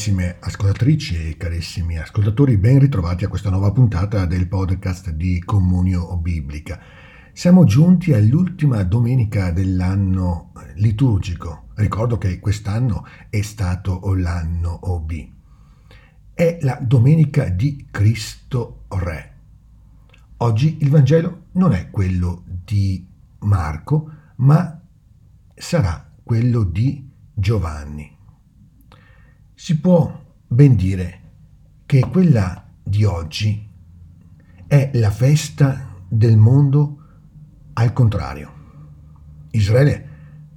Carissime ascoltatrici e carissimi ascoltatori, ben ritrovati a questa nuova puntata del podcast di Comunio Biblica. Siamo giunti all'ultima domenica dell'anno liturgico. Ricordo che quest'anno è stato l'anno OB. È la domenica di Cristo Re. Oggi il Vangelo non è quello di Marco, ma sarà quello di Giovanni. Si può ben dire che quella di oggi è la festa del mondo al contrario. Israele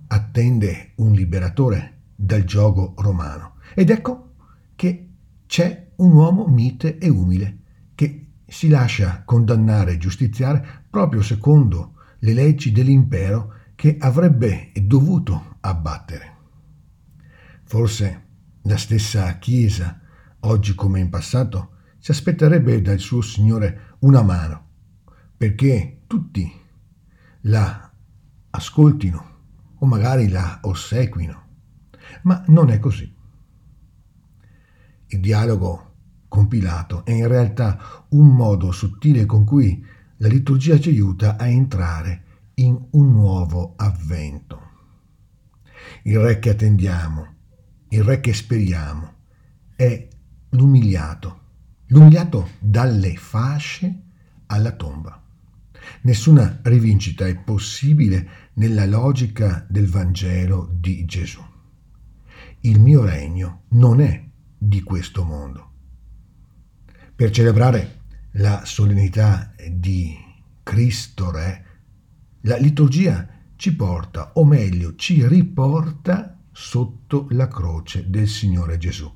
attende un liberatore dal gioco romano ed ecco che c'è un uomo mite e umile che si lascia condannare e giustiziare proprio secondo le leggi dell'impero che avrebbe dovuto abbattere. Forse la stessa Chiesa, oggi come in passato, si aspetterebbe dal suo Signore una mano, perché tutti la ascoltino o magari la ossequino. Ma non è così. Il dialogo compilato è in realtà un modo sottile con cui la liturgia ci aiuta a entrare in un nuovo avvento. Il Re che attendiamo, il re che speriamo è l'umiliato, l'umiliato dalle fasce alla tomba. Nessuna rivincita è possibile nella logica del Vangelo di Gesù. Il mio regno non è di questo mondo. Per celebrare la solennità di Cristo Re, la liturgia ci porta, o meglio ci riporta sotto la croce del Signore Gesù,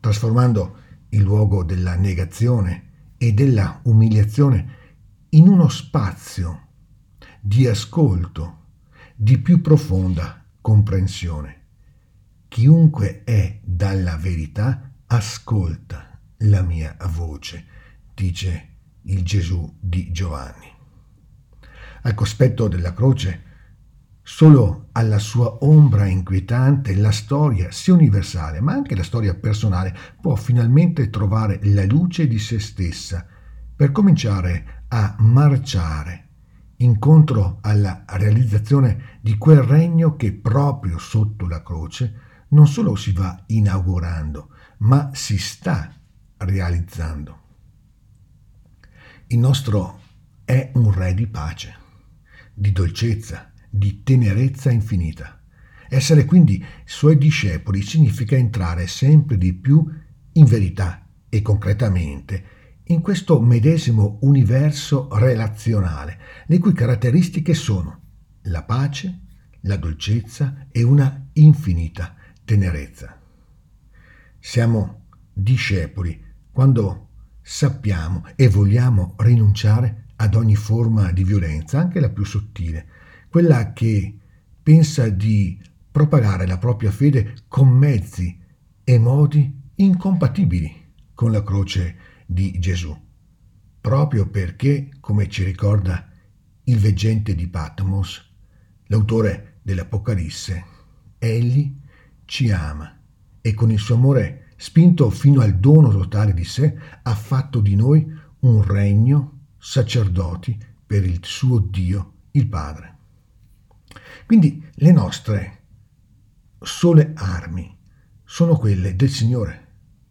trasformando il luogo della negazione e della umiliazione in uno spazio di ascolto, di più profonda comprensione. Chiunque è dalla verità ascolta la mia voce, dice il Gesù di Giovanni. Al cospetto della croce Solo alla sua ombra inquietante la storia, sia universale, ma anche la storia personale, può finalmente trovare la luce di se stessa per cominciare a marciare incontro alla realizzazione di quel regno che proprio sotto la croce non solo si va inaugurando, ma si sta realizzando. Il nostro è un re di pace, di dolcezza, di tenerezza infinita. Essere quindi suoi discepoli significa entrare sempre di più in verità e concretamente in questo medesimo universo relazionale, le cui caratteristiche sono la pace, la dolcezza e una infinita tenerezza. Siamo discepoli quando sappiamo e vogliamo rinunciare ad ogni forma di violenza, anche la più sottile, quella che pensa di propagare la propria fede con mezzi e modi incompatibili con la croce di Gesù, proprio perché, come ci ricorda il veggente di Patmos, l'autore dell'Apocalisse, egli ci ama e con il suo amore spinto fino al dono totale di sé ha fatto di noi un regno sacerdoti per il suo Dio, il Padre. Quindi le nostre sole armi sono quelle del Signore,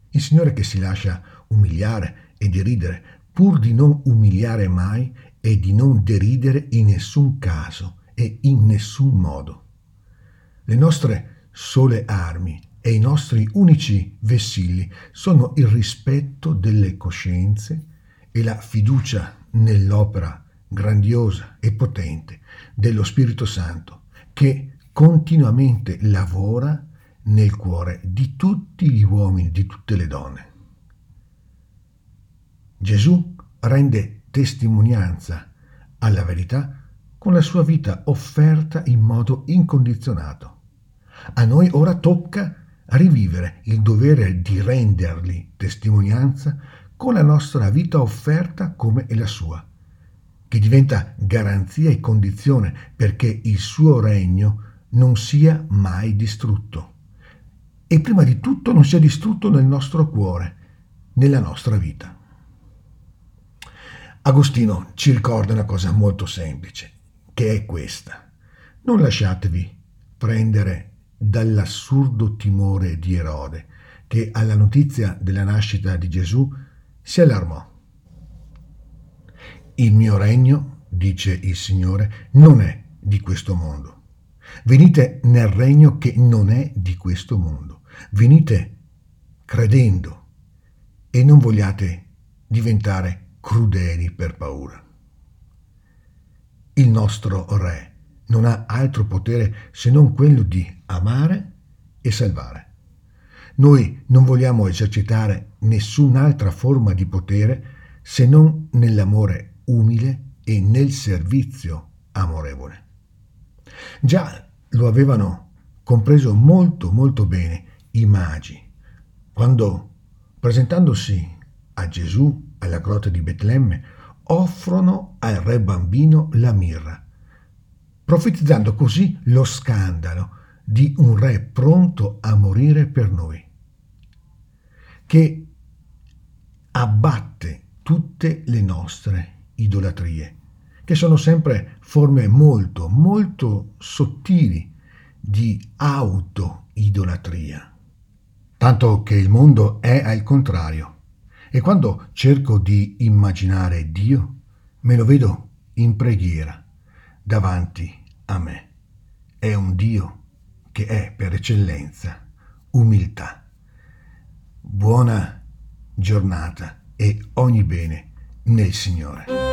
il Signore che si lascia umiliare e deridere, pur di non umiliare mai e di non deridere in nessun caso e in nessun modo. Le nostre sole armi e i nostri unici vessilli sono il rispetto delle coscienze e la fiducia nell'opera grandiosa e potente dello Spirito Santo che continuamente lavora nel cuore di tutti gli uomini, di tutte le donne. Gesù rende testimonianza alla verità con la sua vita offerta in modo incondizionato. A noi ora tocca rivivere il dovere di rendergli testimonianza con la nostra vita offerta come è la sua che diventa garanzia e condizione perché il suo regno non sia mai distrutto. e prima di tutto non sia distrutto nel nostro cuore, nella nostra vita. Agostino ci ricorda una cosa molto semplice, che è questa. Non lasciatevi prendere dall'assurdo timore di Erode, che alla notizia della nascita di Gesù si allarmò. Il mio regno, dice il Signore, non è di questo mondo. Venite nel regno che non è di questo mondo. Venite credendo e non vogliate diventare crudeli per paura. Il nostro Re non ha altro potere se non quello di amare e salvare. Noi non vogliamo esercitare nessun'altra forma di potere se non nell'amore umile e nel servizio amorevole. Già lo avevano compreso molto molto bene i magi, quando presentandosi a Gesù alla grotta di Betlemme, offrono al re bambino la mirra, profetizzando così lo scandalo di un re pronto a morire per noi, che abbatte tutte le nostre idolatrie, che sono sempre forme molto, molto sottili di auto-idolatria. Tanto che il mondo è al contrario e quando cerco di immaginare Dio, me lo vedo in preghiera davanti a me. È un Dio che è per eccellenza umiltà. Buona giornata e ogni bene nel Signore.